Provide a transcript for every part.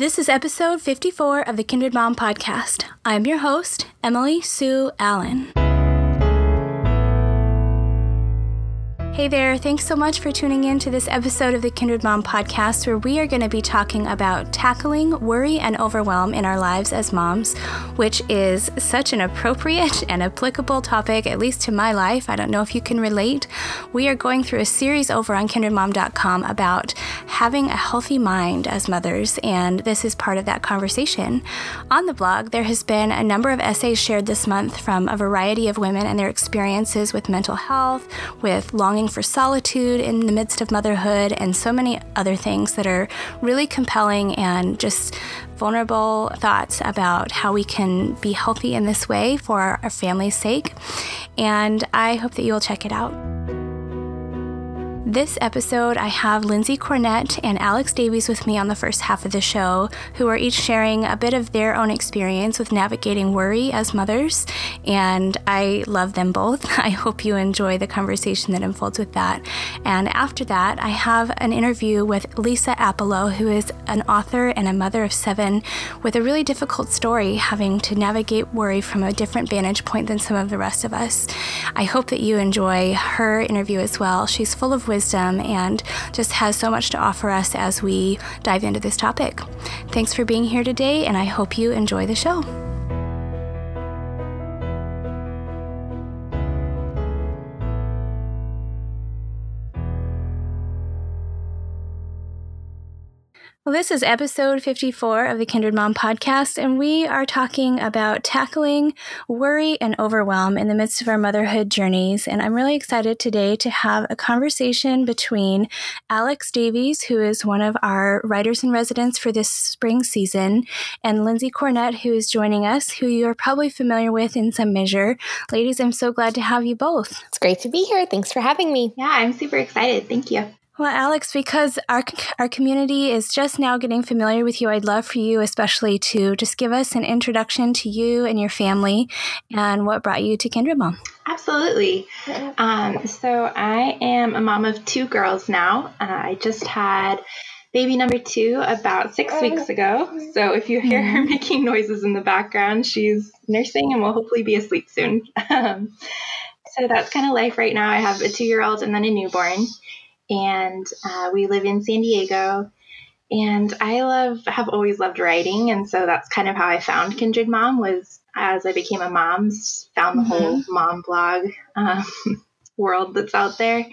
This is episode 54 of the Kindred Mom podcast. I'm your host, Emily Sue Allen. Hey there, thanks so much for tuning in to this episode of the Kindred Mom podcast, where we are going to be talking about tackling worry and overwhelm in our lives as moms, which is such an appropriate and applicable topic, at least to my life. I don't know if you can relate. We are going through a series over on kindredmom.com about having a healthy mind as mothers, and this is part of that conversation. On the blog, there has been a number of essays shared this month from a variety of women and their experiences with mental health, with longing for solitude in the midst of motherhood, and so many other things that are really compelling and just vulnerable thoughts about how we can be healthy in this way for our family's sake. And I hope that you'll check it out. This episode, I have Lindsey Cornett and Alex Davies with me on the first half of the show, who are each sharing a bit of their own experience with navigating worry as mothers. And I love them both. I hope you enjoy the conversation that unfolds with that. And after that, I have an interview with Lisa Appelo, who is an author and a mother of seven with a really difficult story, having to navigate worry from a different vantage point than some of the rest of us. I hope that you enjoy her interview as well. She's full of wisdom and just has so much to offer us as we dive into this topic. Thanks for being here today, and I hope you enjoy the show. Well, this is episode 54 of the Kindred Mom podcast, and we are talking about tackling worry and overwhelm in the midst of our motherhood journeys. And I'm really excited today to have a conversation between Alex Davies, who is one of our writers in residence for this spring season, and Lindsey Cornett, who is joining us, who you are probably familiar with in some measure. Ladies, I'm so glad to have you both. It's great to be here. Thanks for having me. Yeah, I'm super excited. Thank you. Well, Alex, because our our community is just now getting familiar with you, I'd love for you, especially, to just give us an introduction to you and your family, and what brought you to Kindred Mom. Absolutely. Um, so I am a mom of two girls now. Uh, I just had baby number two about six weeks ago. So if you hear her making noises in the background, she's nursing and will hopefully be asleep soon. Um, so that's kind of life right now. I have a two year old and then a newborn and uh, we live in San Diego. And I love, have always loved writing, and so that's kind of how I found Kindred Mom. Was as I became a mom, found the mm-hmm. whole mom blog um, world that's out there,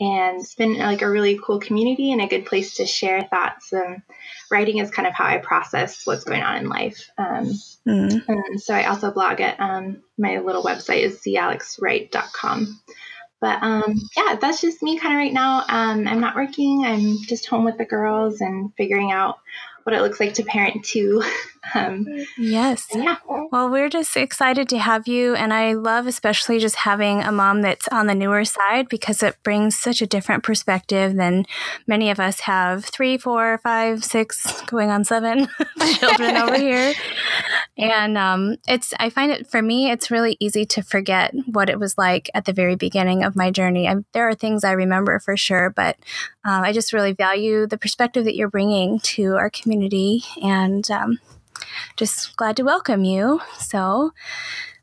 and it's been like a really cool community and a good place to share thoughts. And writing is kind of how I process what's going on in life. Um, mm. And so I also blog at um, my little website is thealexwrite.com. But um, yeah, that's just me kind of right now. Um, I'm not working. I'm just home with the girls and figuring out what it looks like to parent two. um, yes. Yeah. Well, we're just excited to have you. And I love especially just having a mom that's on the newer side because it brings such a different perspective than many of us have three, four, five, six, going on seven children over here. And um, it's, I find it for me, it's really easy to forget what it was like at the very beginning of my journey. I, there are things I remember for sure, but uh, I just really value the perspective that you're bringing to our community and um, just glad to welcome you. So,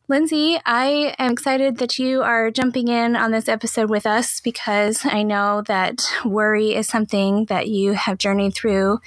Lindsey, I am excited that you are jumping in on this episode with us because I know that worry is something that you have journeyed through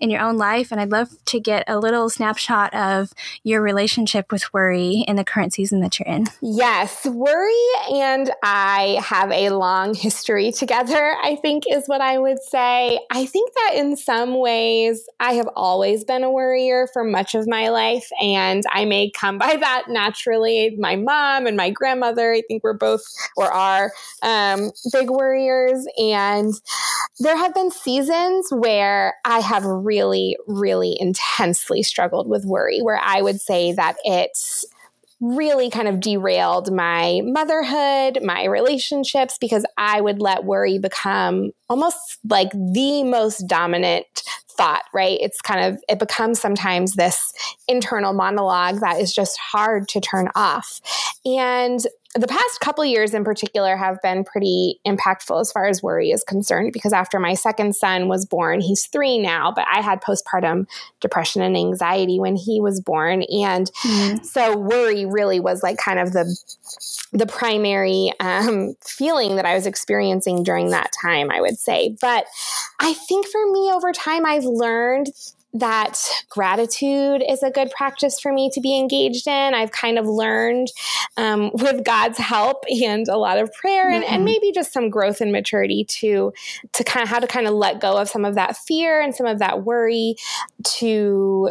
in your own life. And I'd love to get a little snapshot of your relationship with worry in the current season that you're in. Yes, worry and I have a long history together, I think is what I would say. I think that in some ways, I have always been a worrier for much of my life, and I may come by that naturally family, my mom and my grandmother, I think we're both or are um, big worriers. And there have been seasons where I have really, really intensely struggled with worry, where I would say that it's really kind of derailed my motherhood, my relationships, because I would let worry become almost like the most dominant thought, right? It's kind of, it becomes sometimes this internal monologue that is just hard to turn off. and the past couple years in particular have been pretty impactful as far as worry is concerned because after my second son was born he's three now but i had postpartum depression and anxiety when he was born and mm-hmm. so worry really was like kind of the the primary um, feeling that i was experiencing during that time i would say but i think for me over time i've learned that gratitude is a good practice for me to be engaged in. I've kind of learned um, with God's help and a lot of prayer and, mm-hmm. and maybe just some growth and maturity to to kind of how to kind of let go of some of that fear and some of that worry to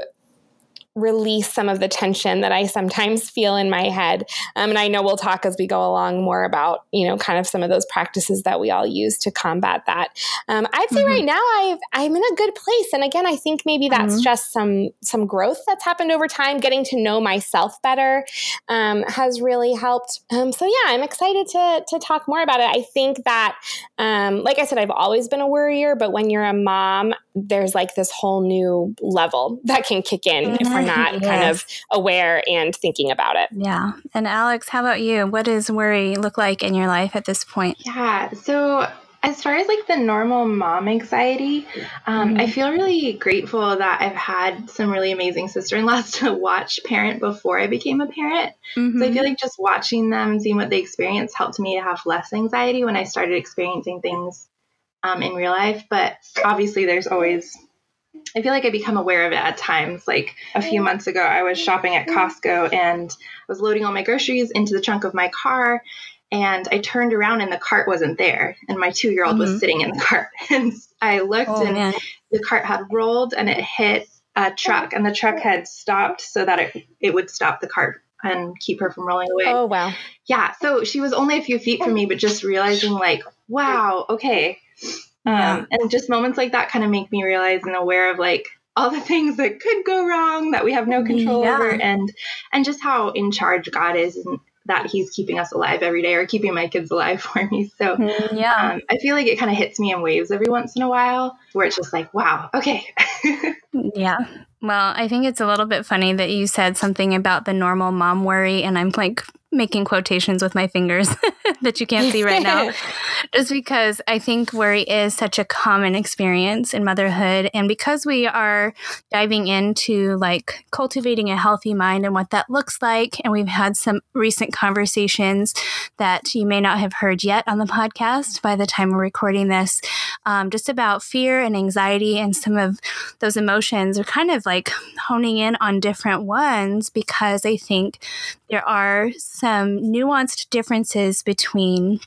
release some of the tension that I sometimes feel in my head. Um, and I know we'll talk as we go along more about, you know, kind of some of those practices that we all use to combat that. Um, I'd say mm-hmm. right now I've, I'm in a good place. And again, I think maybe that's mm-hmm. just some, some growth that's happened over time. Getting to know myself better um, has really helped. Um, so yeah, I'm excited to, to talk more about it. I think that, um, like I said, I've always been a worrier, but when you're a mom, there's like this whole new level that can kick in mm-hmm. if we're not yes. kind of aware and thinking about it. Yeah. And Alex, how about you? What does worry look like in your life at this point? Yeah. So as far as like the normal mom anxiety, um, mm-hmm. I feel really grateful that I've had some really amazing sister in laws to watch parent before I became a parent. Mm-hmm. So I feel like just watching them and seeing what they experience helped me to have less anxiety when I started experiencing things um, in real life. But obviously, there's always I feel like I become aware of it at times. Like a few months ago, I was shopping at Costco and I was loading all my groceries into the trunk of my car. And I turned around and the cart wasn't there. And my two year old mm-hmm. was sitting in the cart. And I looked oh, and man. the cart had rolled and it hit a truck. And the truck had stopped so that it, it would stop the cart and keep her from rolling away. Oh, wow. Yeah. So she was only a few feet from me, but just realizing, like, wow, okay, um, and just moments like that kind of make me realize and aware of like all the things that could go wrong that we have no control yeah. over and and just how in charge God is and that he's keeping us alive every day or keeping my kids alive for me. So mm, yeah, um, I feel like it kind of hits me in waves every once in a while where it's just like, wow, okay. yeah. Well, I think it's a little bit funny that you said something about the normal mom worry, and I'm like making quotations with my fingers that you can't see right now, just because I think worry is such a common experience in motherhood. And because we are diving into like cultivating a healthy mind and what that looks like, and we've had some recent conversations that you may not have heard yet on the podcast by the time we're recording this, um, just about fear and anxiety and some of those emotions are kind of like honing in on different ones because I think there are some nuanced differences between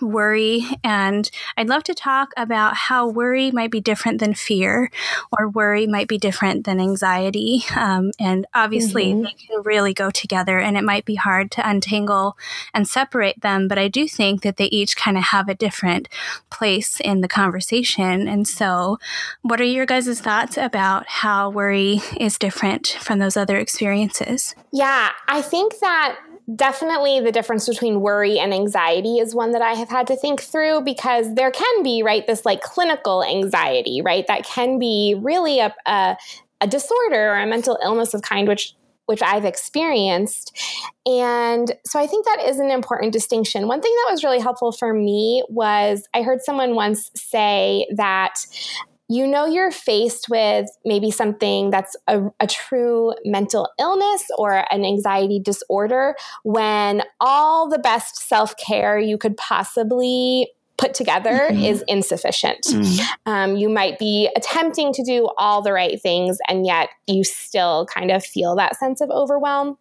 worry. And I'd love to talk about how worry might be different than fear, or worry might be different than anxiety. Um, and obviously, mm-hmm. they can really go together, and it might be hard to untangle and separate them. But I do think that they each kind of have a different place in the conversation. And so, what are your guys' thoughts about how worry is different from those other experiences? Yeah, I think that definitely the difference between worry and anxiety is one that I have had to think through because there can be, right, this like clinical anxiety, right, that can be really a, a, a disorder or a mental illness of kind, which which I've experienced. And so I think that is an important distinction. One thing that was really helpful for me was I heard someone once say that you know you're faced with maybe something that's a, a, true mental illness or an anxiety disorder when all the best self care you could possibly put together mm-hmm. is insufficient. Mm-hmm. Um, you might be attempting to do all the right things, and yet you still kind of feel that sense of overwhelm.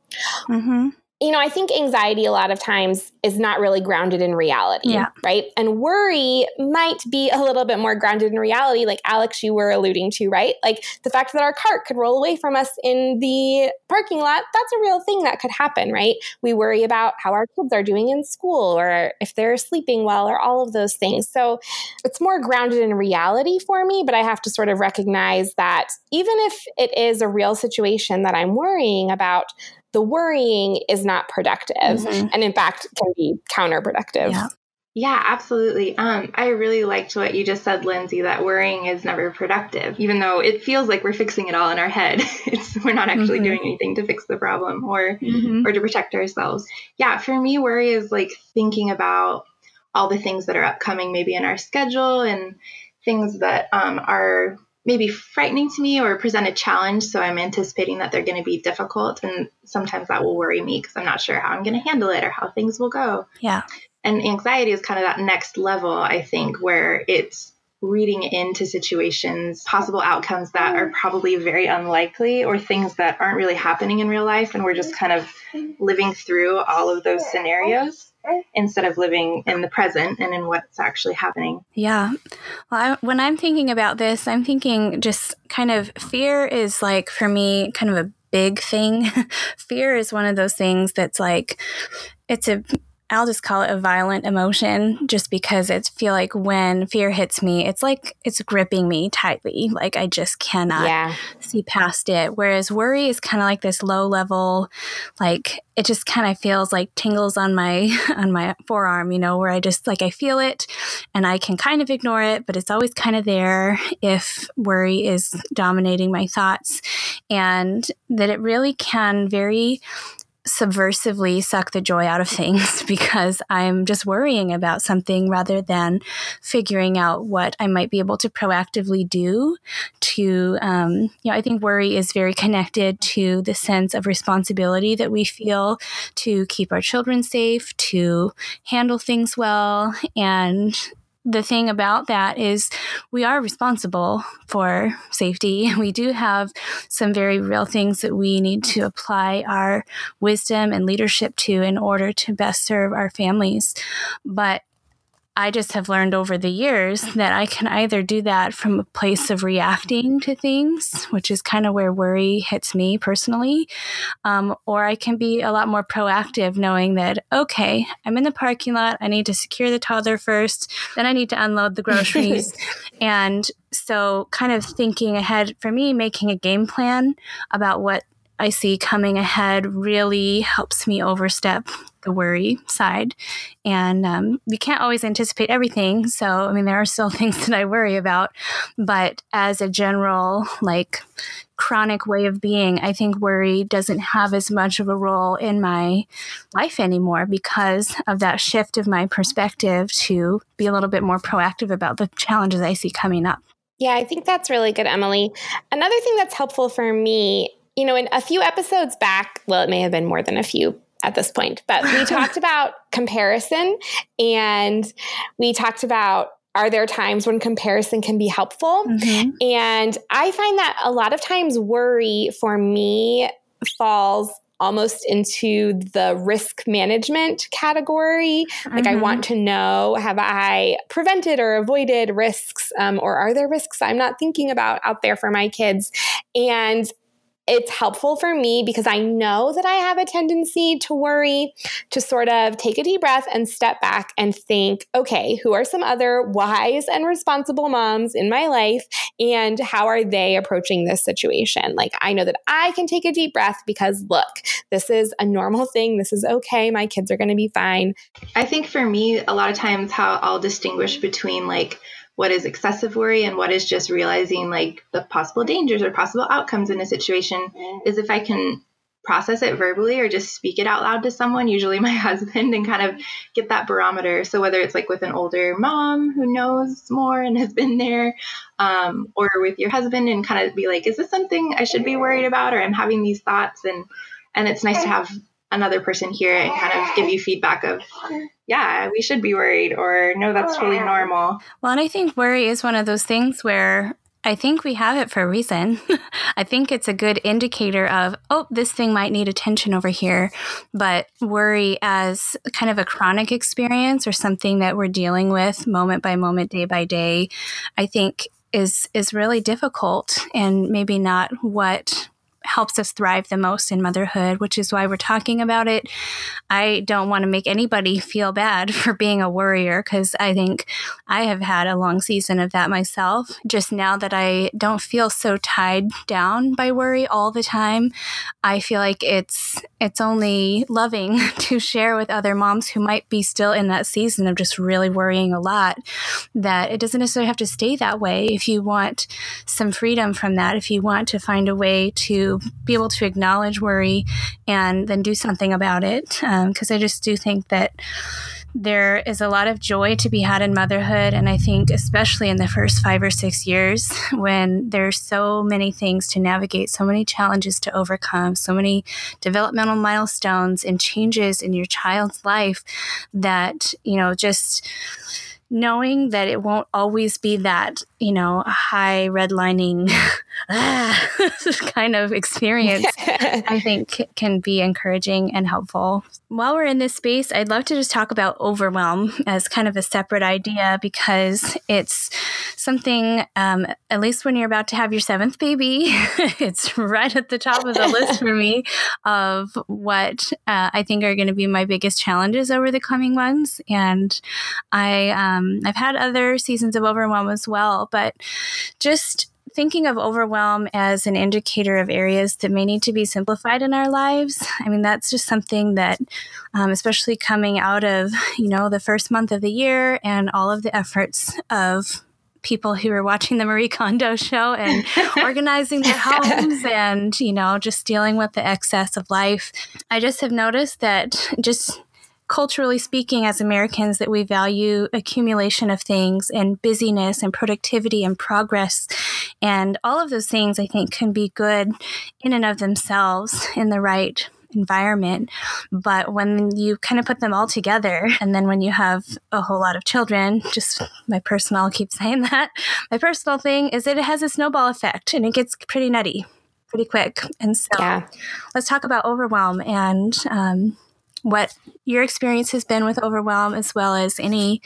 Mm-hmm you know, I think anxiety a lot of times is not really grounded in reality, yeah. right? And worry might be a little bit more grounded in reality, like Alex, you were alluding to, right? Like the fact that our cart could roll away from us in the parking lot, that's a real thing that could happen, right? We worry about how our kids are doing in school or if they're sleeping well or all of those things. So it's more grounded in reality for me, but I have to sort of recognize that even if it is a real situation that I'm worrying about, the worrying is not productive mm-hmm. and in fact can be counterproductive. Yeah. Yeah, absolutely. Um, I really liked what you just said, Lindsey, that worrying is never productive, even though it feels like we're fixing it all in our head. it's we're not actually mm-hmm. doing anything to fix the problem or mm-hmm. or to protect ourselves. Yeah, for me, worry is like thinking about all the things that are upcoming, maybe in our schedule and things that um, are maybe frightening to me or present a challenge. So I'm anticipating that they're going to be difficult. And sometimes that will worry me because I'm not sure how I'm going to handle it or how things will go. Yeah. And anxiety is kind of that next level, I think, where it's reading into situations, possible outcomes that are probably very unlikely or things that aren't really happening in real life. And we're just kind of living through all of those scenarios instead of living in the present and in what's actually happening. Yeah. Well, I, when I'm thinking about this, I'm thinking just kind of fear is like for me kind of a big thing. fear is one of those things that's like it's a I'll just call it a violent emotion just because it's feel like when fear hits me, it's like it's gripping me tightly. Like I just cannot yeah. see past it. Whereas worry is kind of like this low level, like it just kind of feels like tingles on my on my forearm, you know, where I just like I feel it and I can kind of ignore it, but it's always kind of there if worry is dominating my thoughts. And that it really can very subversively suck the joy out of things because I'm just worrying about something rather than figuring out what I might be able to proactively do to, um, you know, I think worry is very connected to the sense of responsibility that we feel to keep our children safe, to handle things well, and the thing about that is we are responsible for safety. We do have some very real things that we need to apply our wisdom and leadership to in order to best serve our families. But I just have learned over the years that I can either do that from a place of reacting to things, which is kind of where worry hits me personally, um, or I can be a lot more proactive, knowing that, okay, I'm in the parking lot. I need to secure the toddler first, then I need to unload the groceries. and so, kind of thinking ahead for me, making a game plan about what I see coming ahead really helps me overstep the worry side. And um, we can't always anticipate everything. So, I mean, there are still things that I worry about. But as a general, like, chronic way of being, I think worry doesn't have as much of a role in my life anymore because of that shift of my perspective to be a little bit more proactive about the challenges I see coming up. Yeah, I think that's really good, Emily. Another thing that's helpful for me you know, in a few episodes back, well, it may have been more than a few at this point, but we talked about comparison and we talked about are there times when comparison can be helpful? Mm-hmm. And I find that a lot of times worry for me falls almost into the risk management category. Mm-hmm. Like, I want mm-hmm. to know have I prevented or avoided risks, um, or are there risks I'm not thinking about out there for my kids? And it's helpful for me because I know that I have a tendency to worry, to sort of take a deep breath and step back and think, okay, who are some other wise and responsible moms in my life? And how are they approaching this situation? Like, I know that I can take a deep breath because look, this is a normal thing. This is okay. My kids are going to be fine. I think for me, a lot of times, how I'll distinguish between like, what is excessive worry and what is just realizing like the possible dangers or possible outcomes in a situation is if I can process it verbally or just speak it out loud to someone, usually my husband, and kind of get that barometer. So whether it's like with an older mom who knows more and has been there, um, or with your husband and kind of be like, is this something I should be worried about or I'm having these thoughts? And and it's nice to have another person here and kind of give you feedback of yeah, we should be worried, or no, that's totally normal. Well, and I think worry is one of those things where I think we have it for a reason. I think it's a good indicator of, oh, this thing might need attention over here. But worry as kind of a chronic experience or something that we're dealing with moment by moment, day by day, I think is is really difficult and maybe not what helps us thrive the most in motherhood, which is why we're talking about it. I don't want to make anybody feel bad for being a worrier because I think I have had a long season of that myself. Just now that I don't feel so tied down by worry all the time, I feel like it's it's only loving to share with other moms who might be still in that season of just really worrying a lot that it doesn't necessarily have to stay that way. If you want some freedom from that, if you want to find a way to be able to acknowledge worry and then do something about it, because um, I just do think that there is a lot of joy to be had in motherhood. And I think, especially in the first five or six years, when there's so many things to navigate, so many challenges to overcome, so many developmental milestones and changes in your child's life, that, you know, just knowing that it won't always be that, you know, high redlining ah, kind of experience, I think can be encouraging and helpful. While we're in this space, I'd love to just talk about overwhelm as kind of a separate idea because it's something, um, at least when you're about to have your seventh baby, it's right at the top of the list for me of what uh, I think are going to be my biggest challenges over the coming months. And I, um, I've had other seasons of overwhelm as well, but just thinking of overwhelm as an indicator of areas that may need to be simplified in our lives, I mean, that's just something that, um, especially coming out of, you know, the first month of the year and all of the efforts of people who are watching the Marie Kondo show and organizing their homes and, you know, just dealing with the excess of life. I just have noticed that just culturally speaking, as Americans, that we value accumulation of things and busyness and productivity and progress. And all of those things, I think, can be good in and of themselves in the right environment. But when you kind of put them all together, and then when you have a whole lot of children, just my personal, I'll keep saying that, my personal thing is that it has a snowball effect and it gets pretty nutty pretty quick. And so yeah. let's talk about overwhelm and um, what your experience has been with overwhelm, as well as any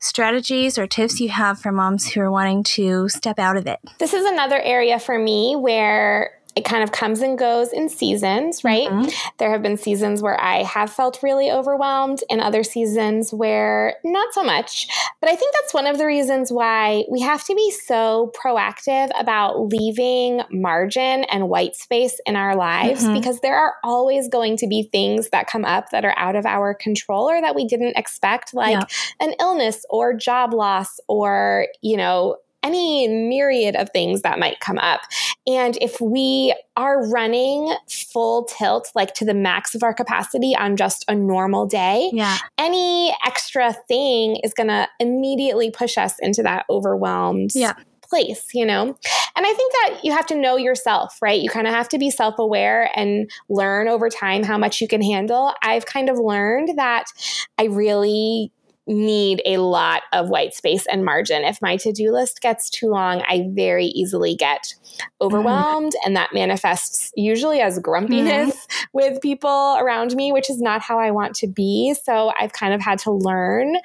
strategies or tips you have for moms who are wanting to step out of it. This is another area for me where it kind of comes and goes in seasons, right? Mm-hmm. There have been seasons where I have felt really overwhelmed and other seasons where not so much. But I think that's one of the reasons why we have to be so proactive about leaving margin and white space in our lives mm-hmm. because there are always going to be things that come up that are out of our control or that we didn't expect, like yeah. an illness or job loss or, you know, any myriad of things that might come up. And if we are running full tilt, like to the max of our capacity on just a normal day, yeah. any extra thing is going to immediately push us into that overwhelmed yeah place, you know? And I think that you have to know yourself, right? You kind of have to be self aware and learn over time how much you can handle. I've kind of learned that I really need a lot of white space and margin. If my to do list gets too long, I very easily get overwhelmed, mm. and that manifests usually as grumpiness mm. with people around me, which is not how I want to be. So I've kind of had to learn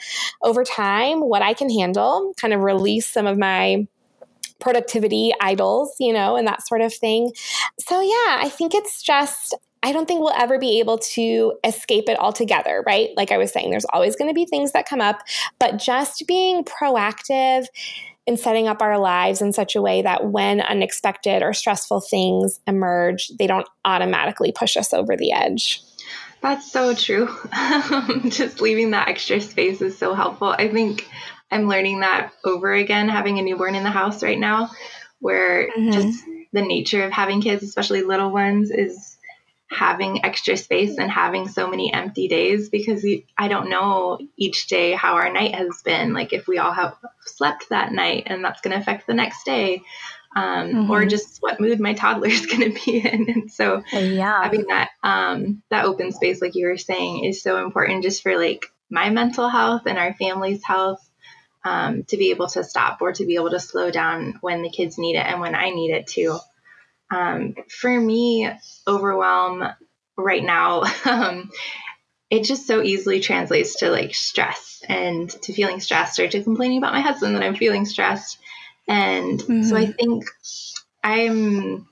over time what I can handle, kind of release some of my productivity idols, you know, and that sort of thing. So, yeah, I think it's just I don't think we'll ever be able to escape it altogether, right? Like I was saying, there's always going to be things that come up, but just being proactive in setting up our lives in such a way that when unexpected or stressful things emerge, they don't automatically push us over the edge. That's so true. just leaving that extra space is so helpful. I think I'm learning that over again, having a newborn in the house right now, where mm-hmm. just the nature of having kids, especially little ones, is having extra space and having so many empty days because I don't know each day how our night has been. Like if we all have slept that night and that's going to affect the next day, um, mm-hmm. or just what mood my toddler is going to be in. And so yeah. having that um, that open space, like you were saying, is so important just for like my mental health and our family's health. Um, to be able to stop or to be able to slow down when the kids need it and when I need it too. Um, for me, overwhelm right now, um, it just so easily translates to like stress and to feeling stressed or to complaining about my husband that I'm feeling stressed. And mm-hmm. so I mm-hmm. think I'm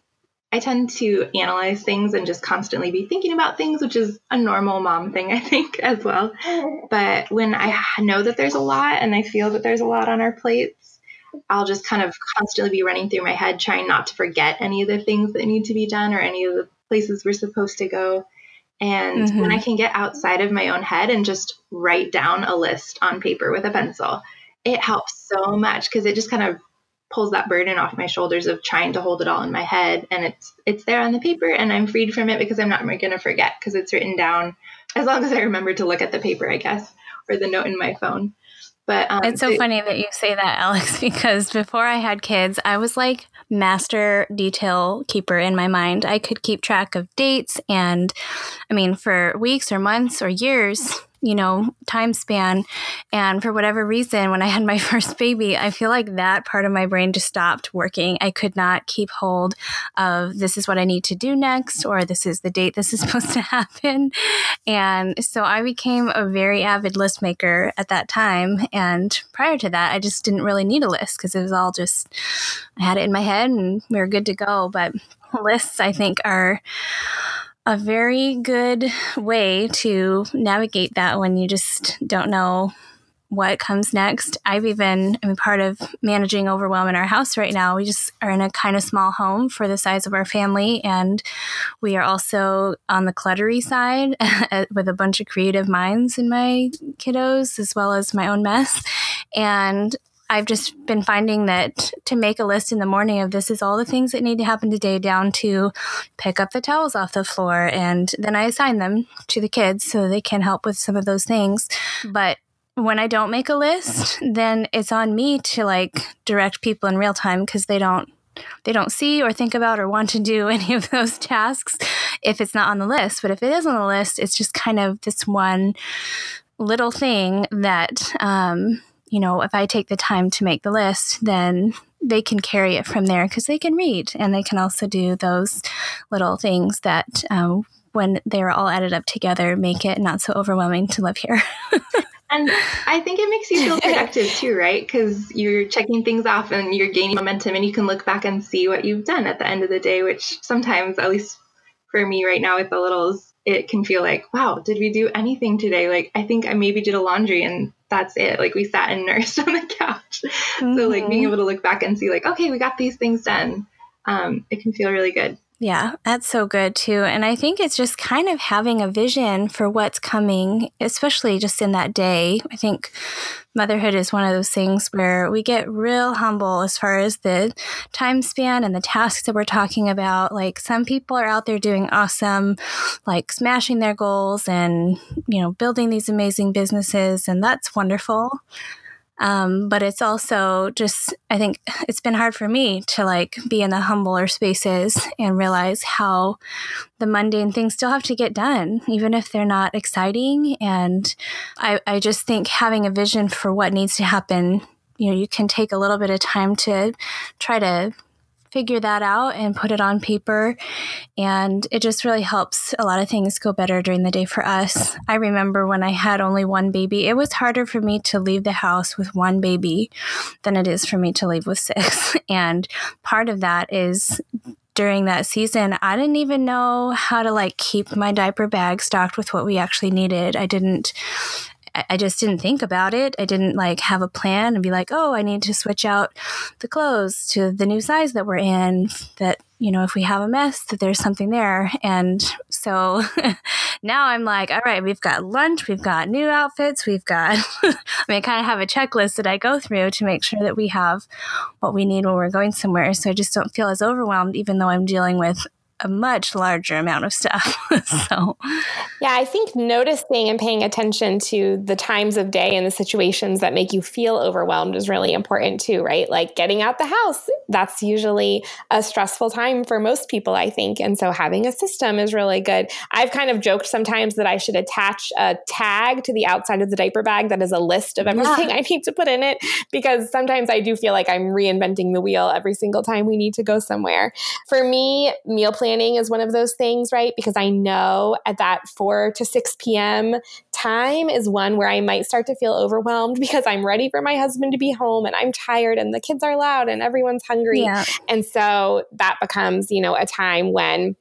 I tend to analyze things and just constantly be thinking about things, which is a normal mom thing, I think, as well. But when I know that there's a lot and I feel that there's a lot on our plates, I'll just kind of constantly be running through my head, trying not to forget any of the things that need to be done or any of the places we're supposed to go. And mm-hmm. when I can get outside of my own head and just write down a list on paper with a pencil, it helps so much because it just kind of pulls that burden off my shoulders of trying to hold it all in my head and it's it's there on the paper and I'm freed from it because I'm not going to forget because it's written down as long as I remember to look at the paper I guess or the note in my phone. But um, it's so funny that you say that, Alex, because before I had kids, I was like master detail keeper in my mind. I could keep track of dates, and I mean, for weeks or months or years, you know, time span. And for whatever reason, when I had my first baby, I feel like that part of my brain just stopped working. I could not keep hold of this is what I need to do next, or this is the date this is supposed to happen. And so I became a very avid list maker at that time. And prior to that, I just didn't really need a list because it was all just, I had it in my head and we were good to go. But lists, I think, are a very good way to navigate that when you just don't know what comes next. I've even, I mean, part of managing overwhelm in our house right now, we just are in a kind of small home for the size of our family. And we are also on the cluttery side with a bunch of creative minds in my kiddos, as well as my own mess. And I've just been finding that to make a list in the morning of this is all the things that need to happen today, down to pick up the towels off the floor. And then I assign them to the kids so they can help with some of those things. But when I don't make a list, then it's on me to like direct people in real time because they don't they don't see or think about or want to do any of those tasks if it's not on the list. But if it is on the list, it's just kind of this one little thing that um, you know, if I take the time to make the list, then they can carry it from there because they can read and they can also do those little things that, um, when they're all added up together, make it not so overwhelming to live here. and I think it makes you feel productive too, right? Because you're checking things off and you're gaining momentum, and you can look back and see what you've done at the end of the day, which sometimes, at least for me right now with the littles, it can feel like, wow, did we do anything today? Like, I think I maybe did a laundry and that's it. Like, we sat and nursed on the couch. Mm-hmm. So, like, being mm-hmm. able to look back and see, like, okay, we got these things done, um, it can feel really good. Yeah, that's so good too. And I think it's just kind of having a vision for what's coming, especially just in that day. I think motherhood is one of those things where we get real humble as far as the time span and the tasks that we're talking about. Like some people are out there doing awesome, like smashing their goals and, you know, building these amazing businesses, and that's wonderful. Um, but it's also just, I think it's been hard for me to like be in the humbler spaces and realize how the mundane things still have to get done, even if they're not exciting. And I, I just think having a vision for what needs to happen, you know, you can take a little bit of time to try to figure that out and put it on paper. And it just really helps a lot of things go better during the day for us. I remember when I had only one baby, it was harder for me to leave the house with one baby than it is for me to leave with six. And part of that is during that season, I didn't even know how to like keep my diaper bag stocked with what we actually needed. I didn't I just didn't think about it. I didn't like have a plan and be like, oh, I need to switch out the clothes to the new size that we're in. That, you know, if we have a mess, that there's something there. And so now I'm like, all right, we've got lunch, we've got new outfits, we've got, I mean, I kind of have a checklist that I go through to make sure that we have what we need when we're going somewhere. So I just don't feel as overwhelmed, even though I'm dealing with a much larger amount of stuff. so, yeah, I think noticing and paying attention to the times of day and the situations that make you feel overwhelmed is really important too, right? Like getting out the house, that's usually a stressful time for most people, I think. And so having a system is really good. I've kind of joked sometimes that I should attach a tag to the outside of the diaper bag that is a list of everything yeah. I need to put in it because sometimes I do feel like I'm reinventing the wheel every single time we need to go somewhere. For me, meal planning planning is one of those things, right? Because I know at that 4 to 6 p.m. time is one where I might start to feel overwhelmed because I'm ready for my husband to be home and I'm tired and the kids are loud and everyone's hungry. Yeah. And so that becomes, you know, a time when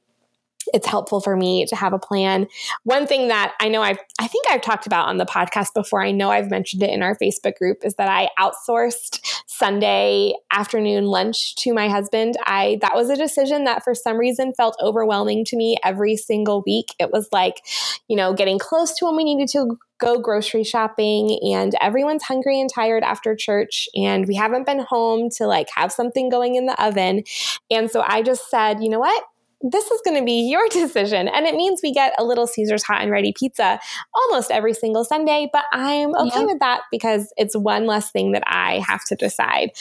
it's helpful for me to have a plan. One thing that I know I've, I think I've talked about on the podcast before, I know I've mentioned it in our Facebook group, is that I outsourced Sunday afternoon lunch to my husband. I, that was a decision that for some reason felt overwhelming to me every single week. It was like, you know, getting close to when we needed to go grocery shopping and everyone's hungry and tired after church and we haven't been home to like have something going in the oven. And so I just said, you know what? This is going to be your decision. And it means we get a little Caesar's hot and ready pizza almost every single Sunday, but I'm okay with that because it's one less thing that I have to decide.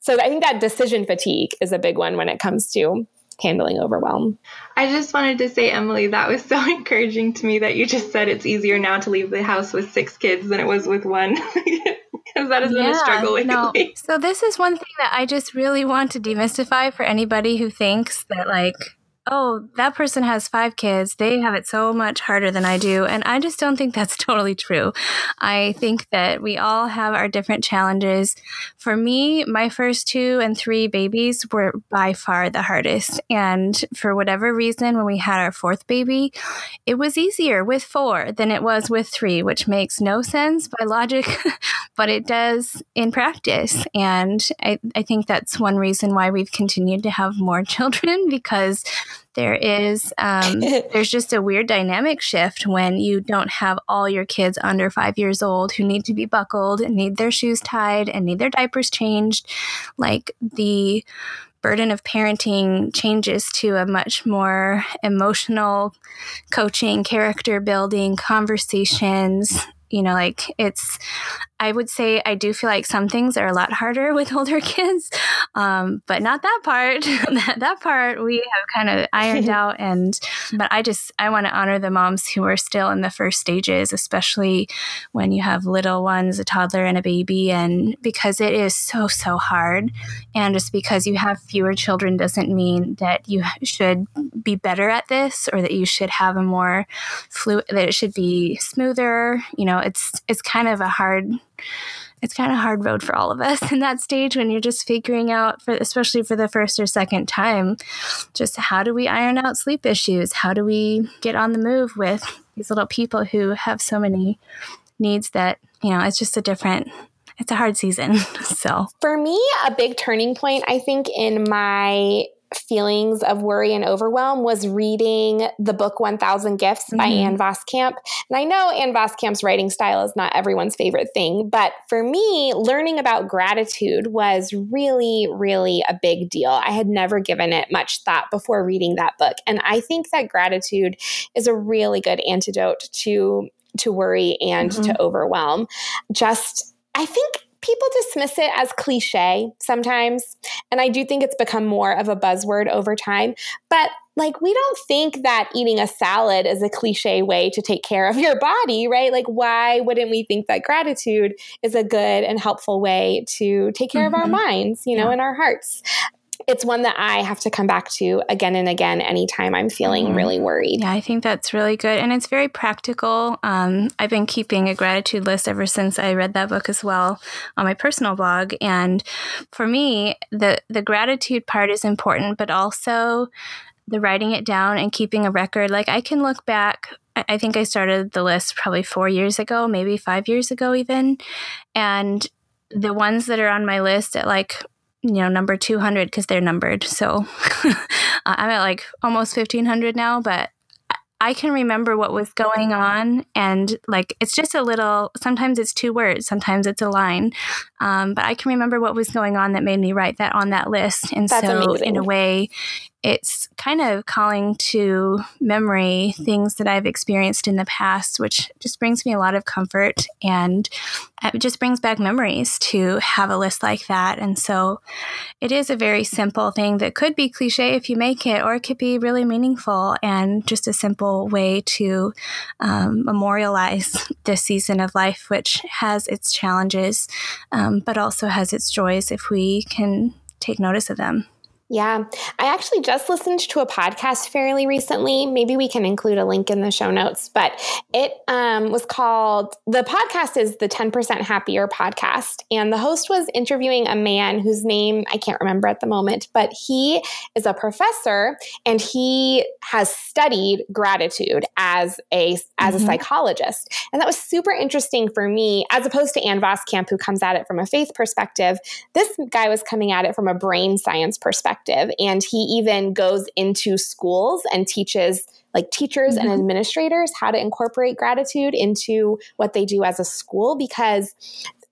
So I think that decision fatigue is a big one when it comes to handling overwhelm. I just wanted to say, Emily, that was so encouraging to me that you just said it's easier now to leave the house with six kids than it was with one. because that has yeah, been a struggle lately. No. So this is one thing that I just really want to demystify for anybody who thinks that like oh, that person has five kids. They have it so much harder than I do. And I just don't think that's totally true. I think that we all have our different challenges. For me, my first two and three babies were by far the hardest. And for whatever reason, when we had our fourth baby, it was easier with four than it was with three, which makes no sense by logic, but it does in practice. And I, I think that's one reason why we've continued to have more children because there is um, there's just a weird dynamic shift when you don't have all your kids under five years old who need to be buckled need their shoes tied and need their diapers changed. Like the burden of parenting changes to a much more emotional coaching character building conversations. You know like it's I would say I do feel like some things are a lot harder with older kids, um, but not that part. that, that part we have kind of ironed out. And but I just I want to honor the moms who are still in the first stages, especially when you have little ones, a toddler and a baby, and because it is so so hard. And just because you have fewer children doesn't mean that you should be better at this or that you should have a more fluid that it should be smoother. You know, it's it's kind of a hard it's kind of hard road for all of us in that stage when you're just figuring out for especially for the first or second time just how do we iron out sleep issues? How do we get on the move with these little people who have so many needs that you know it's just a different it's a hard season so. For me a big turning point i think in my feelings of worry and overwhelm was reading the book 1000 Gifts by mm-hmm. Ann Voskamp. And I know Ann Voskamp's writing style is not everyone's favorite thing, but for me, learning about gratitude was really, really a big deal. I had never given it much thought before reading that book. And I think that gratitude is a really good antidote to to worry and mm-hmm. to overwhelm. Just I think people dismiss it as cliche sometimes. And I do think it's become more of a buzzword over time. But like, we don't think that eating a salad is a cliche way to take care of your body, right? Like, why wouldn't we think that gratitude is a good and helpful way to take care mm-hmm. of our mm-hmm. minds, you know, yeah. and our hearts? It's one that I have to come back to again and again anytime I'm feeling mm-hmm. really worried. Yeah, I think that's really good. And it's very practical. Um, I've been keeping a gratitude list ever since I read that book as well on my personal blog. And for me, the, the gratitude part is important, but also the writing it down and keeping a record. Like I can look back I think I started the list probably four years ago, maybe five years ago, even. And the ones that are on my list at like you know number 200 because they're numbered so i'm at like almost 1500 now but I can remember what was going on, and like it's just a little. Sometimes it's two words, sometimes it's a line, um, but I can remember what was going on that made me write that on that list. And That's so, amazing. in a way, it's kind of calling to memory things that I've experienced in the past, which just brings me a lot of comfort and it just brings back memories to have a list like that. And so it is a very simple thing that could be cliche if you make it, or it could be really meaningful and just a simple way to um, memorialize this season of life, which has its challenges, um, but also has its joys if we can take notice of them. Yeah. I actually just listened to a podcast fairly recently. Maybe we can include a link in the show notes, but it um, was called the podcast is the 10% Happier podcast. And the host was interviewing a man whose name I can't remember at the moment, but he is a professor and he has studied gratitude as a as mm-hmm. a psychologist. And that was super interesting for me, as opposed to Ann Voskamp, who comes at it from a faith perspective. This guy was coming at it from a brain science perspective And he even goes into schools and teaches like teachers mm-hmm. and administrators how to incorporate gratitude into what they do as a school because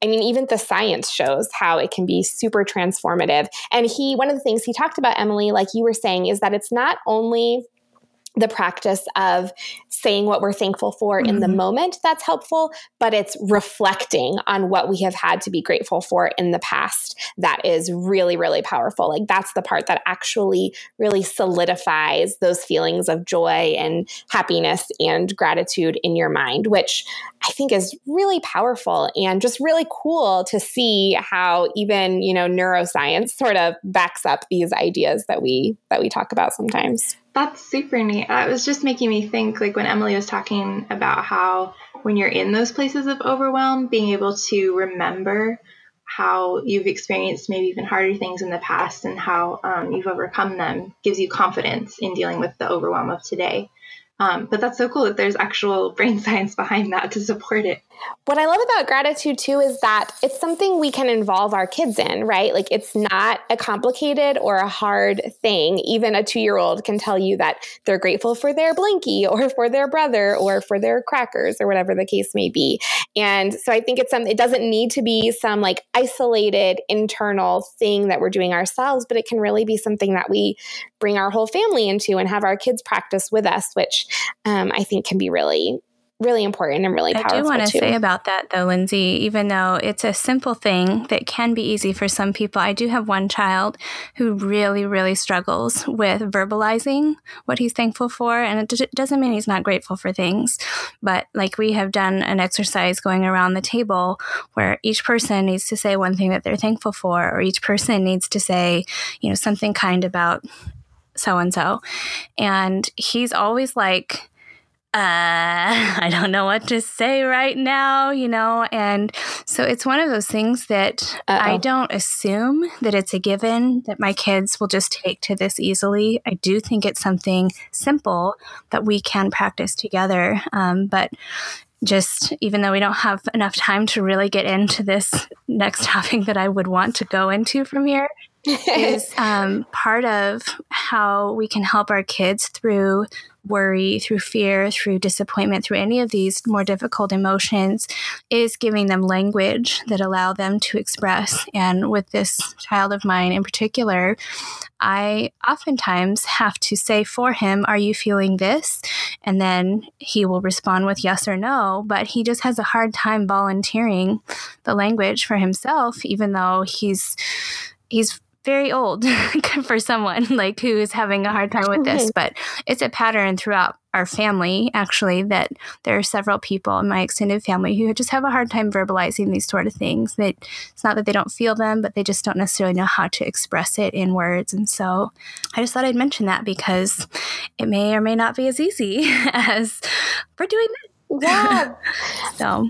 I mean, even the science shows how it can be super transformative. And he, one of the things he talked about, Emily, like you were saying, is that it's not only the practice of saying what we're thankful for mm-hmm. in the mm-hmm. moment that's helpful, but it's reflecting on what we have had to be grateful for in the past that is really, really powerful. Like that's the part that actually really solidifies those feelings of joy and happiness and gratitude in your mind, which I think is really powerful and just really cool to see how even, you know, neuroscience sort of backs up these ideas that we that we talk about sometimes. That's super neat. That was just making me think like when Emily was talking about how when you're in those places of overwhelm, being able to remember how you've experienced maybe even harder things in the past and how um, you've overcome them gives you confidence in dealing with the overwhelm of today. Um, but that's so cool that there's actual brain science behind that to support it. What I love about gratitude too is that it's something we can involve our kids in, right? Like it's not a complicated or a hard thing. Even a two year old can tell you that they're grateful for their blankie or for their brother or for their crackers or whatever the case may be. And so I think it's some, it doesn't need to be some like isolated internal thing that we're doing ourselves, but it can really be something that we bring our whole family into and have our kids practice with us, which um, I think can be really really important and really powerful. I do want to say about that though, Lindsey, even though it's a simple thing that can be easy for some people, I do have one child who really, really struggles with verbalizing what he's thankful for. And it doesn't mean he's not grateful for things, but like we have done an exercise going around the table where each person needs to say one thing that they're thankful for, or each person needs to say, you know, something kind about so and so. And he's always like, uh, I don't know what to say right now, you know? And so it's one of those things that Uh-oh. I don't assume that it's a given that my kids will just take to this easily. I do think it's something simple that we can practice together. Um, but just even though we don't have enough time to really get into this next topic that I would want to go into from here, is um, part of how we can help our kids through worry, through fear, through disappointment, through any of these more difficult emotions is giving them language that allow them to express. And with this child of mine in particular, I oftentimes have to say for him, Are you feeling this? And then he will respond with yes or no, but he just has a hard time volunteering the language for himself, even though he's he's very old for someone like who is having a hard time with this but it's a pattern throughout our family actually that there are several people in my extended family who just have a hard time verbalizing these sort of things that it's not that they don't feel them but they just don't necessarily know how to express it in words and so i just thought i'd mention that because it may or may not be as easy as we're doing yeah. So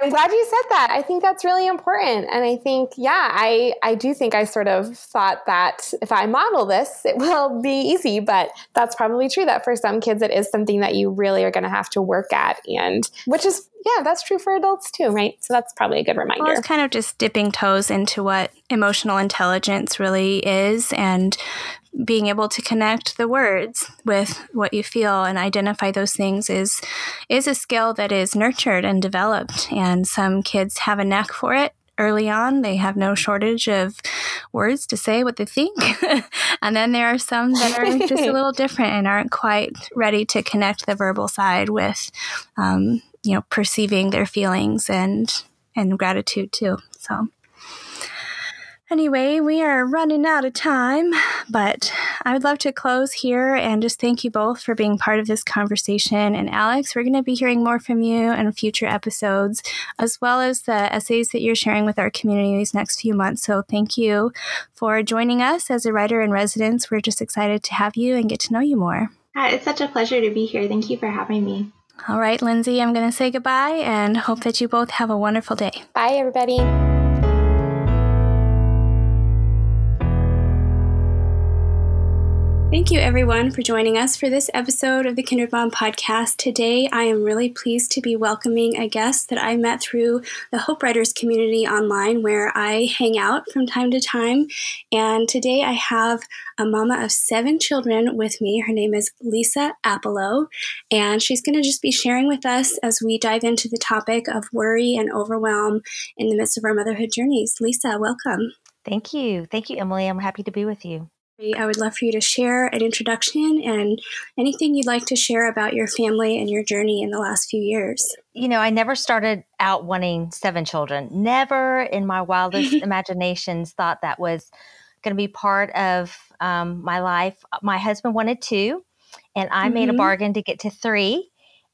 I'm glad you said that. I think that's really important. And I think, yeah, I, I do think I sort of thought that if I model this, it will be easy. But that's probably true that for some kids, it is something that you really are going to have to work at. And which is, yeah, that's true for adults too, right? So that's probably a good reminder. Well, it's kind of just dipping toes into what emotional intelligence really is and being able to connect the words with what you feel and identify those things is is a skill that is nurtured and developed. And some kids have a knack for it early on. They have no shortage of words to say what they think. And then there are some that are just a little different and aren't quite ready to connect the verbal side with um, you know perceiving their feelings and and gratitude too. So Anyway, we are running out of time, but I would love to close here and just thank you both for being part of this conversation. And Alex, we're going to be hearing more from you in future episodes, as well as the essays that you're sharing with our community these next few months. So thank you for joining us as a writer in residence. We're just excited to have you and get to know you more. It's such a pleasure to be here. Thank you for having me. All right, Lindsey, I'm going to say goodbye and hope that you both have a wonderful day. Bye, everybody. Thank you, everyone, for joining us for this episode of the Kindred Mom podcast. Today, I am really pleased to be welcoming a guest that I met through the Hope Writers community online, where I hang out from time to time. And today, I have a mama of seven children with me. Her name is Lisa Appelo, and she's going to just be sharing with us as we dive into the topic of worry and overwhelm in the midst of our motherhood journeys. Lisa, welcome. Thank you. Thank you, Emily. I'm happy to be with you. I would love for you to share an introduction and anything you'd like to share about your family and your journey in the last few years. You know, I never started out wanting seven children. Never in my wildest imaginations thought that was going to be part of um, my life. My husband wanted two, and I mm-hmm. made a mm-hmm. bargain to get to three.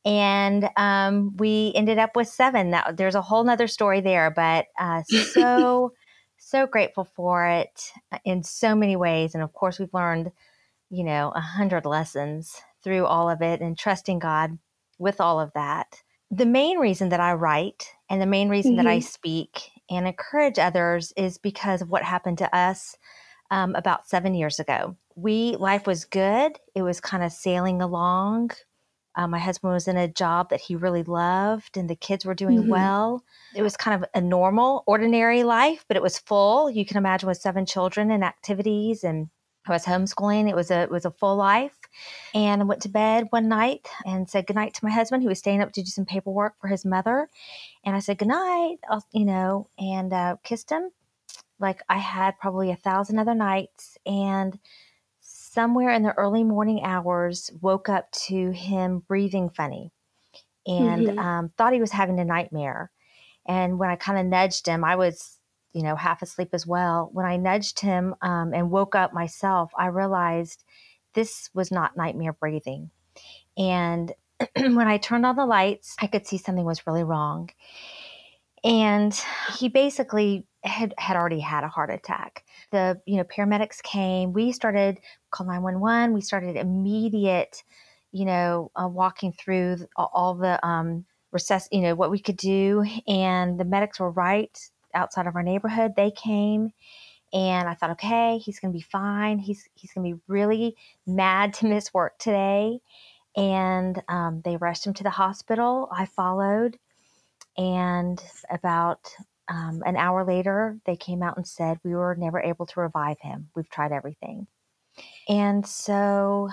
And um, we ended up with seven. That there's a whole nother story there, but uh, so so grateful for it uh, in so many ways. And of course, we've learned, you know, a hundred lessons through all of it and trusting God with all of that. The main reason that I write and the main reason mm-hmm. that I mm-hmm. speak and encourage others is because of what happened to us um, about seven years ago. We, life was good. It was kind of sailing along. Uh, my husband was in a job that he really loved, and the kids were doing mm-hmm. well. It was kind of a normal, ordinary life, but it was full. You can imagine with seven children and activities, and I was homeschooling. It was a it was a full life. And I went to bed one night and said goodnight to my husband, who was staying up to do some paperwork for his mother. And I said goodnight, you know, and uh, kissed him like I had probably a thousand other nights. And somewhere in the early morning hours, woke up to him breathing funny and mm-hmm. um, thought he was having a nightmare. And when I kind of nudged him, I was, you know, half asleep as well. When I nudged him um, and woke up myself, I realized this was not nightmare breathing. And when I turned on the lights, I could see something was really wrong. And he basically had, had already had a heart attack. The you know paramedics came. We started call nine one one. We started immediate, you know, uh, walking through all, all the um, recess, you know, what we could do. And the medics were right outside of our neighborhood. They came, and I thought, okay, he's going to be fine. He's he's going to be really mad to miss work today. And um, they rushed him to the hospital. I followed, and about um, an hour later, they came out and said, We were never able to revive him. We've tried everything. And so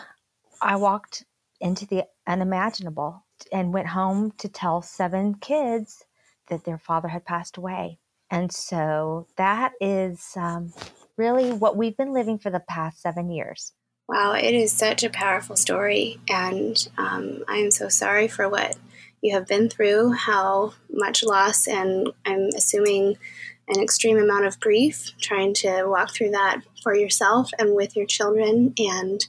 I walked into the unimaginable and went home to tell seven kids that their father had passed away. And so that is um, really what we've been living for the past seven years. Wow, it is such a powerful story. And um, I am so sorry for what you have been through, how much loss, and I'm assuming an extreme amount of grief, trying to walk through that for yourself and with your children. And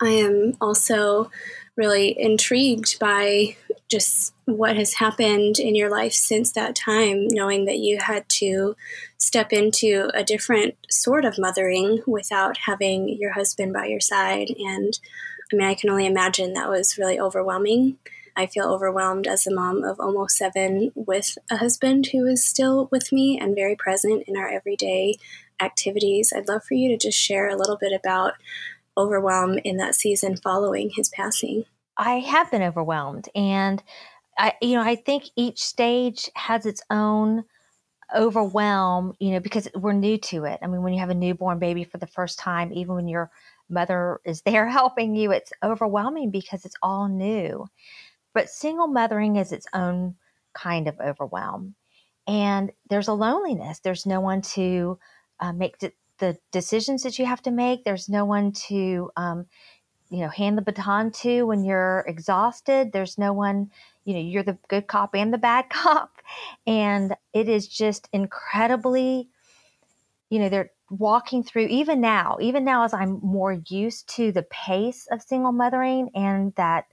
I am also really intrigued by just what has happened in your life since that time, knowing that you had to step into a different sort of mothering without having your husband by your side. And I mean, I can only imagine that was really overwhelming. I feel overwhelmed as a mom of almost seven with a husband who is still with me and very present in our everyday activities. I'd love for you to just share a little bit about overwhelm in that season following his passing. I have been overwhelmed and I you know I think each stage has its own overwhelm, you know, because we're new to it. I mean, when you have a newborn baby for the first time, even when your mother is there helping you, it's overwhelming because it's all new. But single mothering is its own kind of overwhelm. And there's a loneliness. There's no one to uh, make the decisions that you have to make. There's no one to, um, you know, hand the baton to when you're exhausted. There's no one, you know, you're the good cop and the bad cop. And it is just incredibly, you know, they're walking through even now, even now as I'm more used to the pace of single mothering and that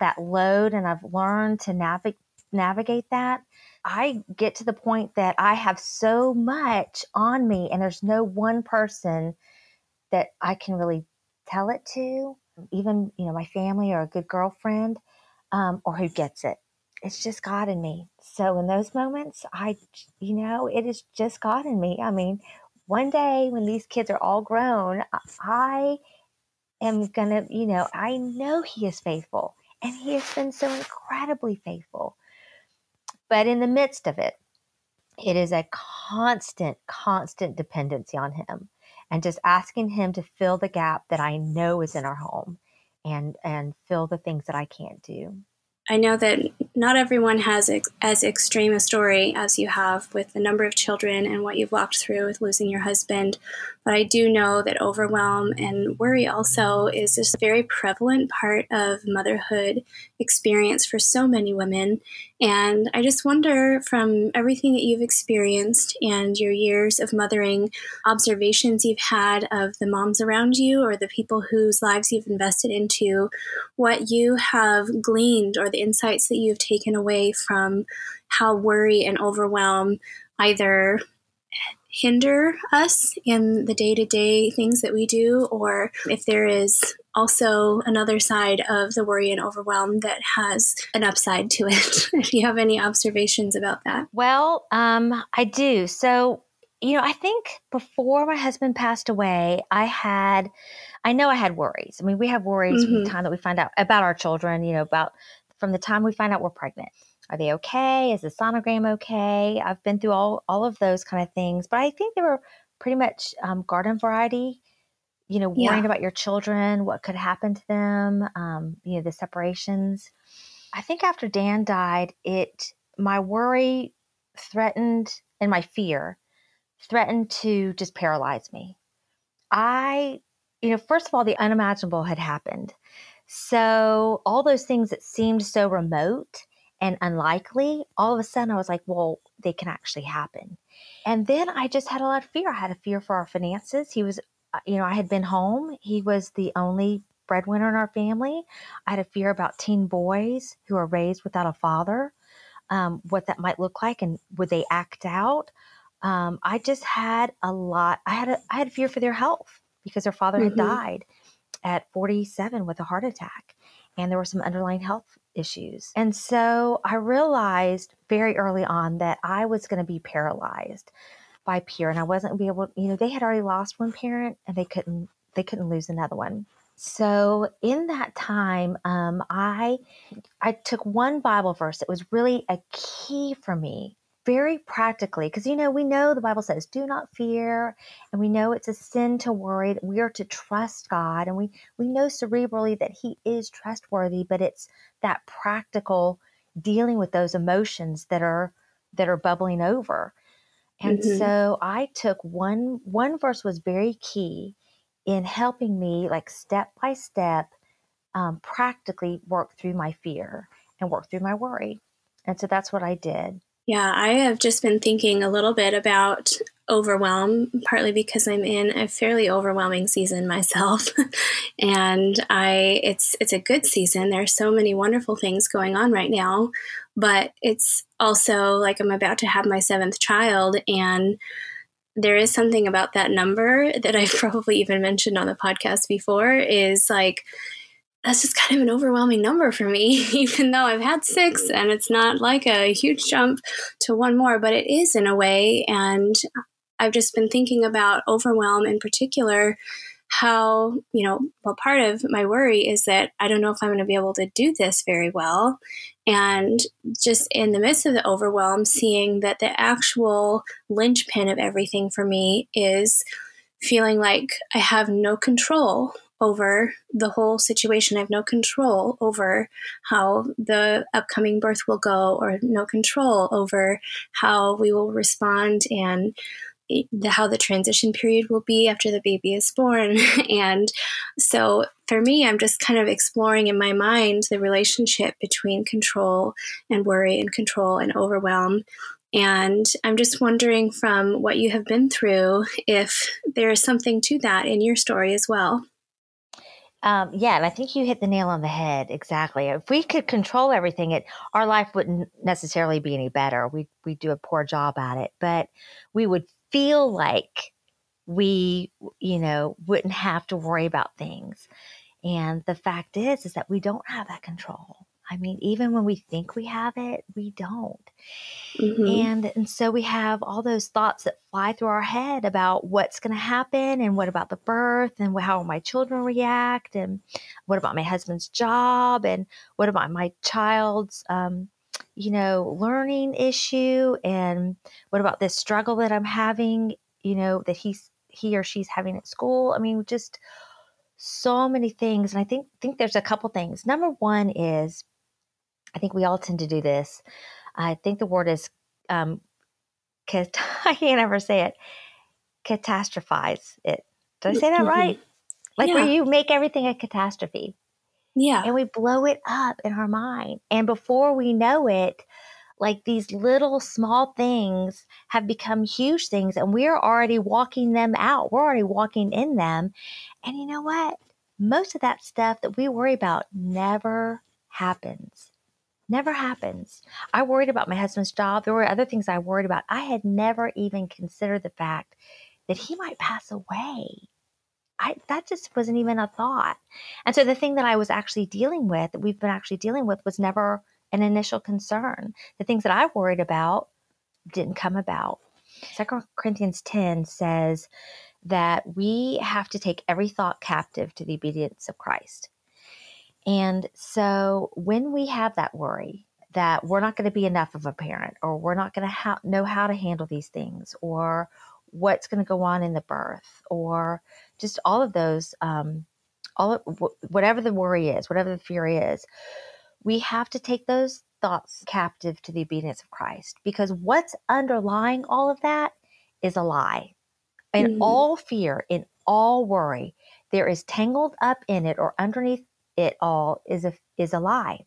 that load and I've learned to navigate navigate that, I get to the point that I have so much on me and there's no one person that I can really tell it to, even, you know, my family or a good girlfriend, um, or who gets it. It's just God in me. So in those moments, I, you know, it is just God in me. I mean, one day when these kids are all grown, I am to, you know, I know He is faithful and He has been so incredibly faithful. But in the midst of it, it is a constant, constant dependency on Him and just asking Him to fill the gap that I know is in our home and, and fill the things that I can't do. I know that not everyone has ex- as extreme a story as you have with the number of children and what you've walked through with losing your husband. But I do know that overwhelm and worry also is just a very prevalent part of motherhood experience for so many women. And I just wonder from everything that you've experienced and your years of mothering, observations you've had of the moms around you or the people whose lives you've invested into, what you have gleaned or the insights that you've taken away from how worry and overwhelm either hinder us in the day to day things that we do, or if there is also another side of the worry and overwhelm that has an upside to it. if you have any observations about that. Well, um, I do. So, you know, I think before my husband passed away, I had, I know I had worries. I mean, we have worries mm-hmm. from the mm-hmm. time that we find out about our children, you know, about from the time we find out we're pregnant. Are they okay? Is the sonogram okay? I've been through all, all of those kind of things, but I think they were pretty much um, garden variety. You know, worrying yeah. about your children, what could happen to them, um, you know, the separations. I think after Dan died, it my worry threatened and my fear threatened to just paralyze me. I, you know, first of all, the unimaginable had happened. So all those things that seemed so remote and unlikely, all of a sudden I was like, well, they can actually happen. And then I just had a lot of fear. I had a fear for our finances. He was, uh, you know, I had been home. He was the only breadwinner in our family. I had a fear about teen boys who are raised without a father, um, what that might look like, and would they act out? Um, I just had a lot. I had a, I had fear for their health because their father mm-hmm. had died at 47 with a heart attack, and there were some underlying health issues. And so I realized very early on that I was going to be paralyzed by peer and I wasn't be able, you know, they had already lost one parent and they couldn't they couldn't lose another one. So in that time, um, I I took one Bible verse that was really a key for me very practically, because you know, we know the Bible says, do not fear, and we know it's a sin to worry. That we are to trust God, and we we know cerebrally that He is trustworthy, but it's that practical dealing with those emotions that are that are bubbling over. And mm-hmm. so I took one one verse was very key in helping me like step by step um, practically work through my fear and work through my worry. And so that's what I did. Yeah, I have just been thinking a little bit about overwhelm, partly because I'm in a fairly overwhelming season myself. and I it's it's a good season. There's so many wonderful things going on right now, but it's also like I'm about to have my seventh child and there is something about that number that I've probably even mentioned on the podcast before is like that's just kind of an overwhelming number for me, even though I've had six mm-hmm. and it's not like a huge jump to one more, but it is in a way. And I've just been thinking about overwhelm in particular. How, you know, well, part of my worry is that I don't know if I'm going to be able to do this very well. And just in the midst of the overwhelm, seeing that the actual linchpin of everything for me is feeling like I have no control over the whole situation. I have no control over how the upcoming birth will go, or no control over how we will respond and the, how the transition period will be after the baby is born. and so for me, I'm just kind of exploring in my mind the relationship between control and worry and control and overwhelm And I'm just wondering from what you have been through if there is something to that in your story as well. Um, yeah, and I think you hit the nail on the head exactly. If we could control everything, it our life wouldn't necessarily be any better. We we do a poor job at it, but we would feel like we, you know, wouldn't have to worry about things. And the fact is, is that we don't have that control. I mean, even when we think we have it, we don't. Mm-hmm. And and so we have all those thoughts that fly through our head about what's going to happen and what about the birth and how will my children react and what about my husband's job and what about my child's um, you know learning issue and what about this struggle that I'm having, you know, that he's he or she's having at school. I mean, just so many things and I think think there's a couple things. Number 1 is I think we all tend to do this. I think the word is, um, cat- I can't ever say it, catastrophize it. Did I say that right? Mm-hmm. Like yeah. where you make everything a catastrophe. Yeah. And we blow it up in our mind. And before we know it, like these little small things have become huge things and we're already walking them out. We're already walking in them. And you know what? Most of that stuff that we worry about never happens. Never happens. I worried about my husband's job. There were other things I worried about. I had never even considered the fact that he might pass away. I, that just wasn't even a thought. And so the thing that I was actually dealing with, that we've been actually dealing with, was never an initial concern. The things that I worried about didn't come about. Second Corinthians 10 says that we have to take every thought captive to the obedience of Christ. And so when we have that worry that we're not going to be enough of a parent or we're not going to ha- know how to handle these things or what's going to go on in the birth or just all of those, um, all of, whatever the worry is, whatever the fear is, we have to take those thoughts captive to the obedience of Christ because what's underlying all of that is a lie. In mm-hmm. all fear, in all worry, there is tangled up in it or underneath it all is a is a lie.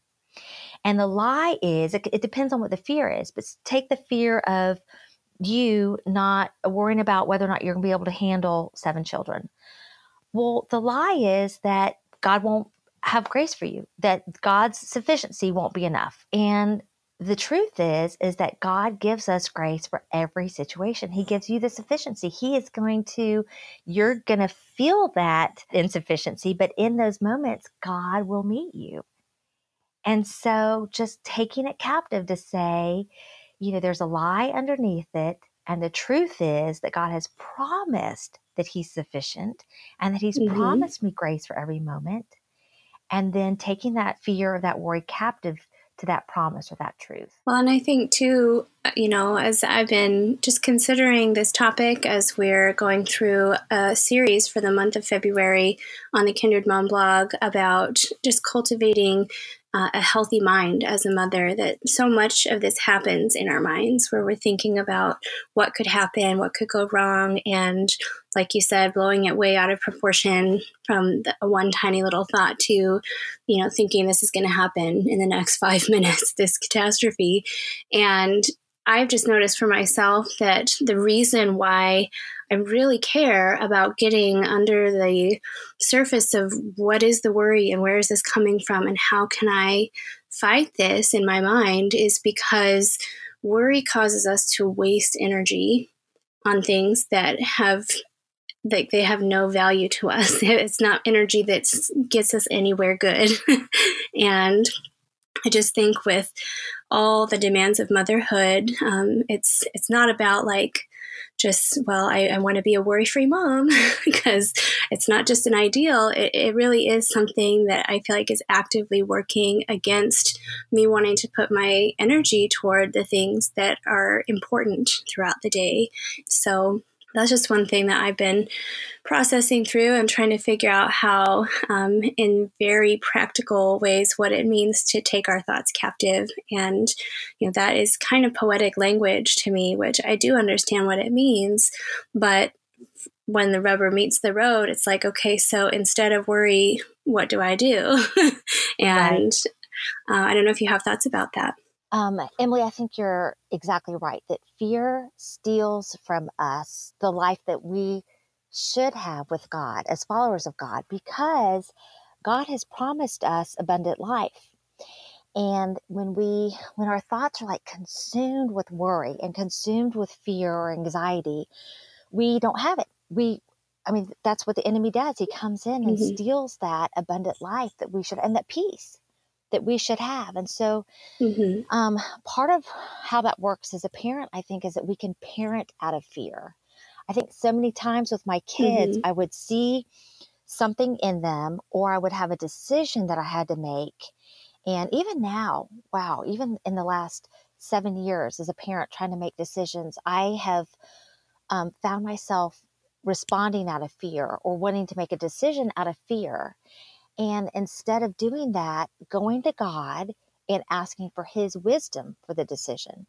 And the lie is it, it depends on what the fear is, but take the fear of you not worrying about whether or not you're going to be able to handle seven children. Well, the lie is that God won't have grace for you, that God's sufficiency won't be enough. And the truth is is that God gives us grace for every situation. He gives you the sufficiency. He is going to you're going to feel that insufficiency, but in those moments God will meet you. And so just taking it captive to say, you know, there's a lie underneath it and the truth is that God has promised that he's sufficient and that he's mm-hmm. promised me grace for every moment. And then taking that fear or that worry captive to that promise or that truth. Well, and I think too, uh, you know, as I've been just considering this topic as we're going through a series for the month of February on the Kindred Mom blog about just cultivating uh, a healthy mind as a mother that so much of this happens in our minds where we're thinking about what could happen, what could go wrong, and like you said, blowing it way out of proportion from the, one tiny little thought to, you know, thinking this is going to happen in the next five minutes, this catastrophe. And I've just noticed for myself that the reason why I really care about getting under the surface of what is the worry and where is this coming from and how can I fight this in my mind is because worry causes us to waste energy on things that have like they have no value to us. It's not energy that gets us anywhere good. and I just think with all the demands of motherhood, um, it's it's not about like just, well, I, I want to be a worry free mom because it's not just an ideal. It, it really is something that I feel like is actively working against me wanting to put my energy toward the things that are important throughout the day. So that's just one thing that I've been processing through and trying to figure out how, um, in very practical ways, what it means to take our thoughts captive. And, you know, that is kind of poetic language to me, which I do understand what it means. But when the rubber meets the road, it's like, okay, so instead of worry, what do I do? and right. uh, I don't know if you have thoughts about that. Um, Emily, I think you're exactly right that fear steals from us the life that we should have with God as followers of God because God has promised us abundant life. And when we when our thoughts are like consumed with worry and consumed with fear or anxiety, we don't have it. We I mean, that's what the enemy does. He comes in and mm-hmm. steals that abundant life that we should and that peace that we should have. And so, mm-hmm. um, part of how that works as a parent, I think, is that we can parent out of fear. I think so many times with my kids, mm-hmm. I would see something in them, or I would have a decision that I had to make. And even now, wow, even in the last seven years as a parent trying to make decisions, I have um, found myself responding out of fear or wanting to make a decision out of fear. And instead of doing that, going to God and asking for His wisdom for the decision.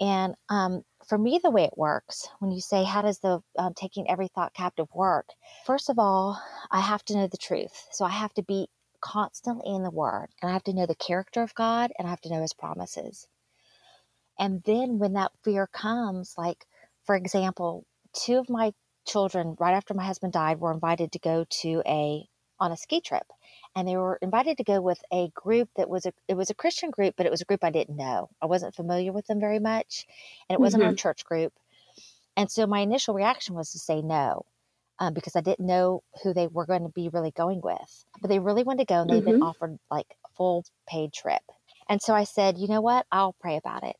And um, for me, the way it works, when you say, How does the um, taking every thought captive work? First of all, I have to know the truth. So I have to be constantly in the Word, and I have to know the character of God, and I have to know His promises. And then when that fear comes, like, for example, two of my children, right after my husband died, were invited to go to a on a ski trip and they were invited to go with a group that was a it was a Christian group, but it was a group I didn't know. I wasn't familiar with them very much, and it wasn't mm-hmm. our church group. And so my initial reaction was to say no, um, because I didn't know who they were going to be really going with. But they really wanted to go, and they'd mm-hmm. been offered like a full paid trip. And so I said, you know what? I'll pray about it.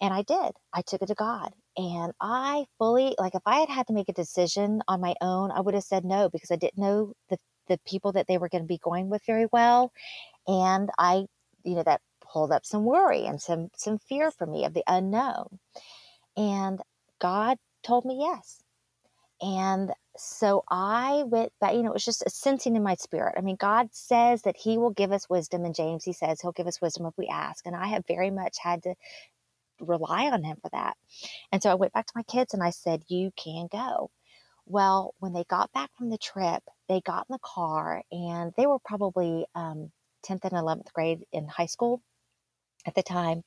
And I did. I took it to God. And I fully, like, if I had had to make a decision on my own, I would have said no because I didn't know the the people that they were going to be going with very well. And I, you know, that pulled up some worry and some some fear for me of the unknown. And God told me yes. And so I went back, you know, it was just a sensing in my spirit. I mean, God says that He will give us wisdom, and James, He says He'll give us wisdom if we ask. And I have very much had to rely on Him for that. And so I went back to my kids and I said, You can go. Well, when they got back from the trip, they got in the car and they were probably um, 10th and 11th grade in high school at the time.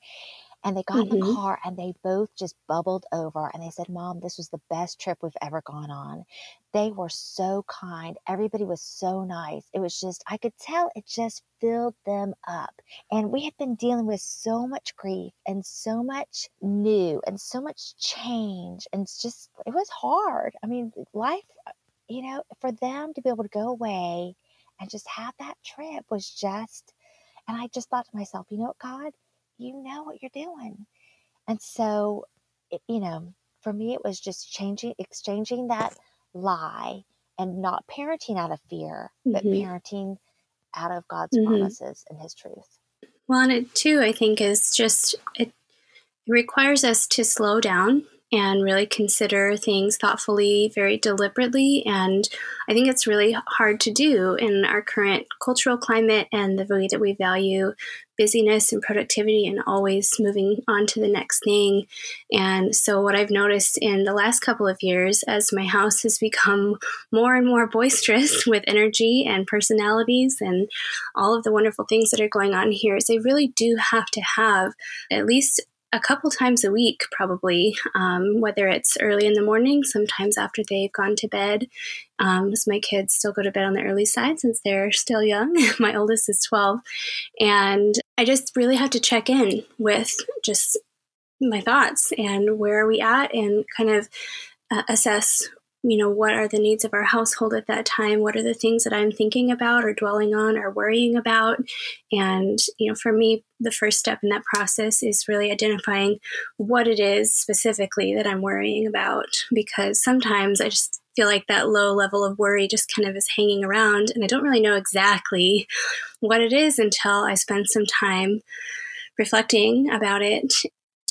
And they got mm-hmm. in the mm-hmm. car and they both just bubbled over and they said, Mom, this was the best trip we've ever gone on. They were so kind. Everybody was so nice. It was just, I could tell it just filled them up. And we had been dealing with so much grief and so much new and so much change. And it's just, it was hard. I mean, life, you know, for them to be able to go away and just have that trip was just, and I just thought to myself, you know what, God? You know what you're doing. And so, it, you know, for me, it was just changing, exchanging that lie and not parenting out of fear, mm-hmm. but parenting out of God's mm-hmm. promises and His truth. Well, and it too, I think, is just it requires us to slow down and really consider things thoughtfully, very deliberately. And I think it's really hard to do in our current cultural climate and the way that we value busyness and productivity and always moving on to the next thing. And so, what I've noticed in the last couple of years, as my house has become more and more boisterous with energy and personalities and all of the wonderful things that are going on here, is I really do have to have at least a couple times a week, probably, um, whether it's early in the morning, sometimes after they've gone to bed. Um, my kids still go to bed on the early side since they're still young. my oldest is 12. And I just really have to check in with just my thoughts and where are we at and kind of uh, assess you know, what are the needs of our household at that time? What are the things that I'm thinking about or dwelling on or worrying about? And, you know, for me, the first step in that process is really identifying what it is specifically that I'm worrying about because sometimes I just feel like that low level of worry just kind of is hanging around and I don't really know exactly what it is until I spend some time reflecting about it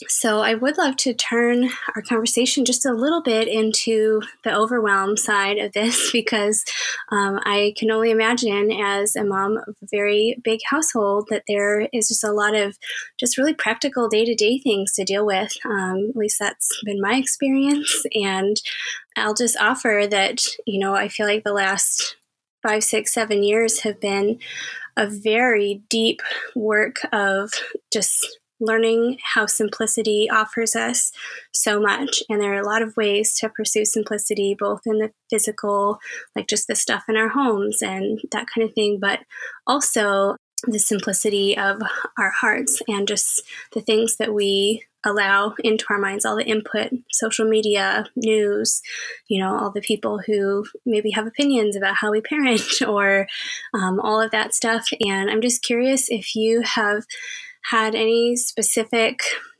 so, I would love to turn our conversation just a little bit into the overwhelm side of this because um, I can only imagine, as a mom of a very big household, that there is just a lot of just really practical day to day things to deal with. Um, at least that's been my experience. And I'll just offer that, you know, I feel like the last five, six, seven years have been a very deep work of just learning how simplicity offers us so much. And there are a lot of ways to pursue simplicity, both in the physical, like just the stuff in our homes and that kind of thing, but also the simplicity of our hearts and just the things that we allow into our minds all the input social media news you know all the people who maybe have opinions about how we parent or um, all of that stuff and i'm just curious if you have had any specific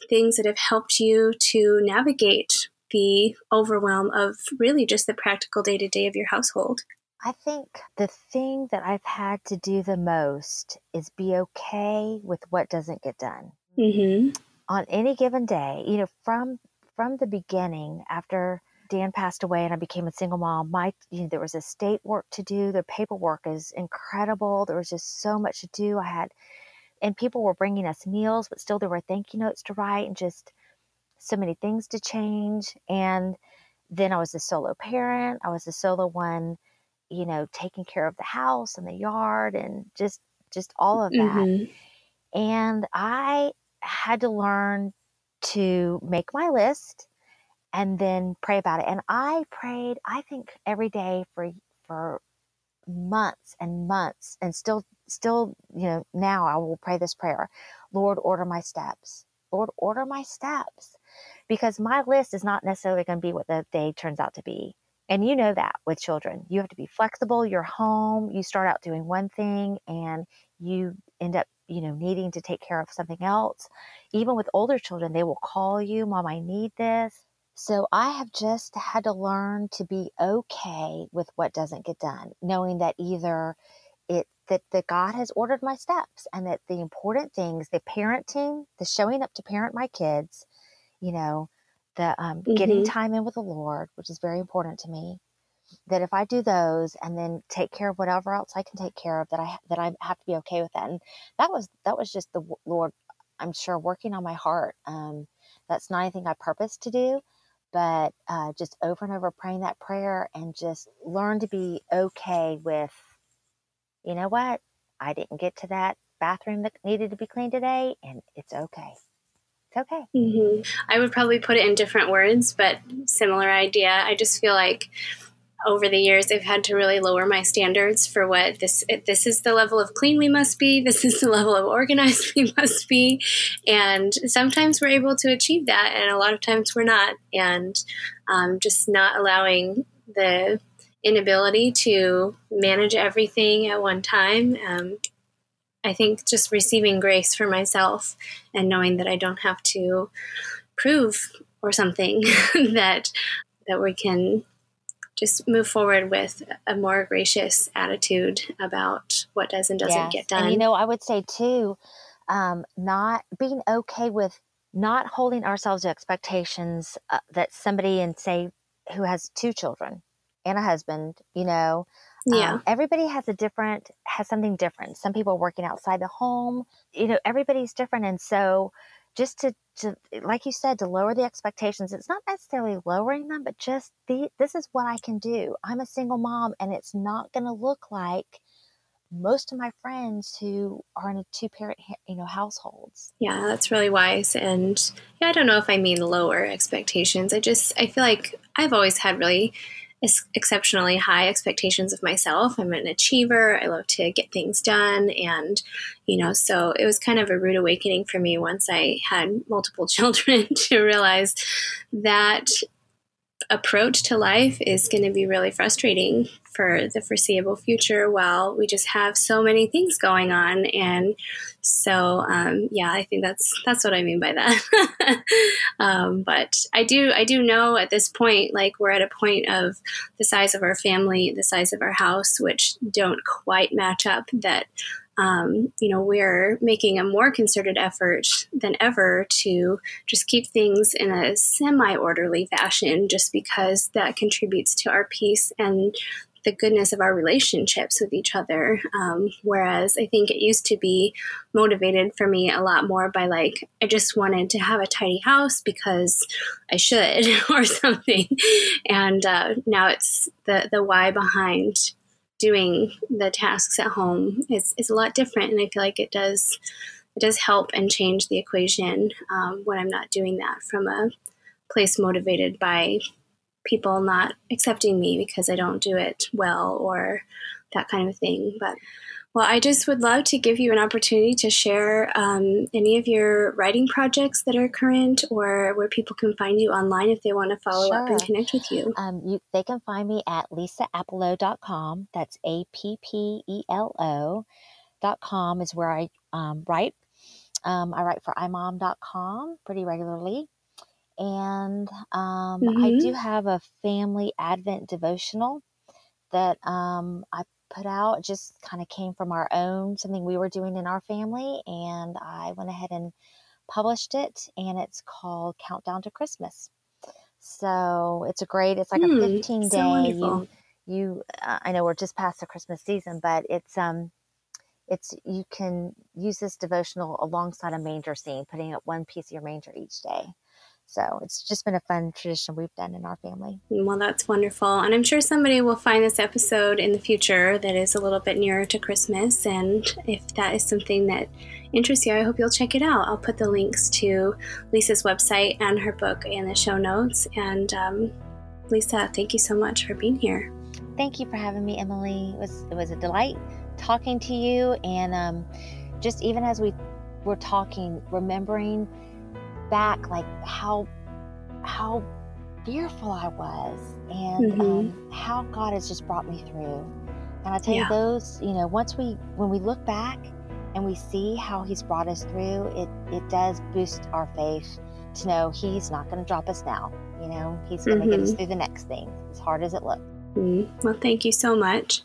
things that have helped you to navigate the overwhelm of really just the practical day to day of your household? I think the thing that I've had to do the most is be okay with what doesn't get done. Mm-hmm. On any given day, you know, from from the beginning, after Dan passed away and I became a single mom, my you know, there was estate work to do. The paperwork is incredible. There was just so much to do. I had and people were bringing us meals, but still there were thank you notes to write and just so many things to change. And then I was a solo parent. I was the solo one, you know, taking care of the house and the yard and just just all of that. Mm-hmm. And I had to learn to make my list and then pray about it. And I prayed, I think every day for for months and months and still still you know now i will pray this prayer lord order my steps. Lord order my steps. Because my list is not necessarily going to be what the day turns out to be. And you know that with children. You have to be flexible you're home you start out doing one thing and you end up you know needing to take care of something else. Even with older children they will call you mom i need this. So I have just had to learn to be okay with what doesn't get done, knowing that either it that, that God has ordered my steps and that the important things, the parenting, the showing up to parent my kids, you know, the um, mm-hmm. getting time in with the Lord, which is very important to me. That if I do those and then take care of whatever else I can take care of, that I that I have to be okay with that. And that was that was just the Lord, I'm sure, working on my heart. Um, that's not anything I purpose to do, but uh, just over and over praying that prayer and just learn to be okay with, you know what? I didn't get to that bathroom that needed to be cleaned today, and it's okay. It's okay. Mm-hmm. I would probably put it in different words, but similar idea. I just feel like over the years I've had to really lower my standards for what this this is the level of clean we must be this is the level of organized we must be and sometimes we're able to achieve that and a lot of times we're not and um, just not allowing the inability to manage everything at one time um, I think just receiving grace for myself and knowing that I don't have to prove or something that that we can just move forward with a more gracious attitude about what does and doesn't yes. get done. And you know, I would say too, um, not being okay with not holding ourselves to expectations uh, that somebody and say who has two children and a husband, you know, yeah. Um, everybody has a different has something different. Some people are working outside the home. You know, everybody's different, and so just to, to like you said to lower the expectations it's not necessarily lowering them but just the this is what i can do i'm a single mom and it's not going to look like most of my friends who are in a two parent you know households yeah that's really wise and yeah i don't know if i mean lower expectations i just i feel like i've always had really exceptionally high expectations of myself. I'm an achiever. I love to get things done. And, you know, so it was kind of a rude awakening for me once I had multiple children to realize that approach to life is going to be really frustrating for the foreseeable future while we just have so many things going on. And so um, yeah i think that's that's what i mean by that. Um, but i do i do know at this point like we're at a point of the size of our family the size of our house which don't quite match up that um, you know, we're making a more concerted effort than ever to just keep things in a semi orderly fashion, just because that contributes to our peace and the goodness of our relationships with each other. Um, whereas I think it used to be motivated for me a lot more by like, I just wanted to have a tidy house because I should or something. And uh, now it's the, the why behind doing the tasks at home is, is a lot different. And I feel like it does it does help and change the equation um, when I'm not doing that from a place motivated by people not accepting me because I don't do it well or that kind of thing. But well, I just would love to give you an opportunity to share um, any of your writing projects that are current or where people can find you online if they want to follow sure. up and connect with you. Um, you. They can find me at lisaappelo.com. That's A P P E L O.com is where I um, write. Um, I write for imom.com pretty regularly. And um, mm-hmm. I do have a family Advent devotional that um, I put out. Just kind of came from our own, something we were doing in our family. And I went ahead and published it. And it's called Countdown to Christmas. So it's a great, it's like mm, a 15 day. So you, you uh, I know we're just past the Christmas season, but it's, um, it's you can use this devotional alongside a manger scene, putting up one piece of your manger each day. So it's just been a fun tradition we've done in our family. Well, that's wonderful. And I'm sure somebody will find this episode in the future that is a little bit nearer to Christmas. And if that is something that interests you, I hope you'll check it out. I'll put the links to Lisa's website and her book in the show notes. And um, Lisa, thank you so much for being here. Thank you for having me, Emily. It was, it was a delight talking to you. And um, just even as we were talking, remembering back like how how fearful I was and mm-hmm. um, how God has just brought me through. And I tell yeah. you, those, you know, once we, when we look back and we see how He's brought us through, it, it does boost our faith to know He's not going to drop us now. You know, He's going to mm-hmm. get us mm-hmm. through the next thing, as hard as it looks. Mm-hmm. Well, thank you so much.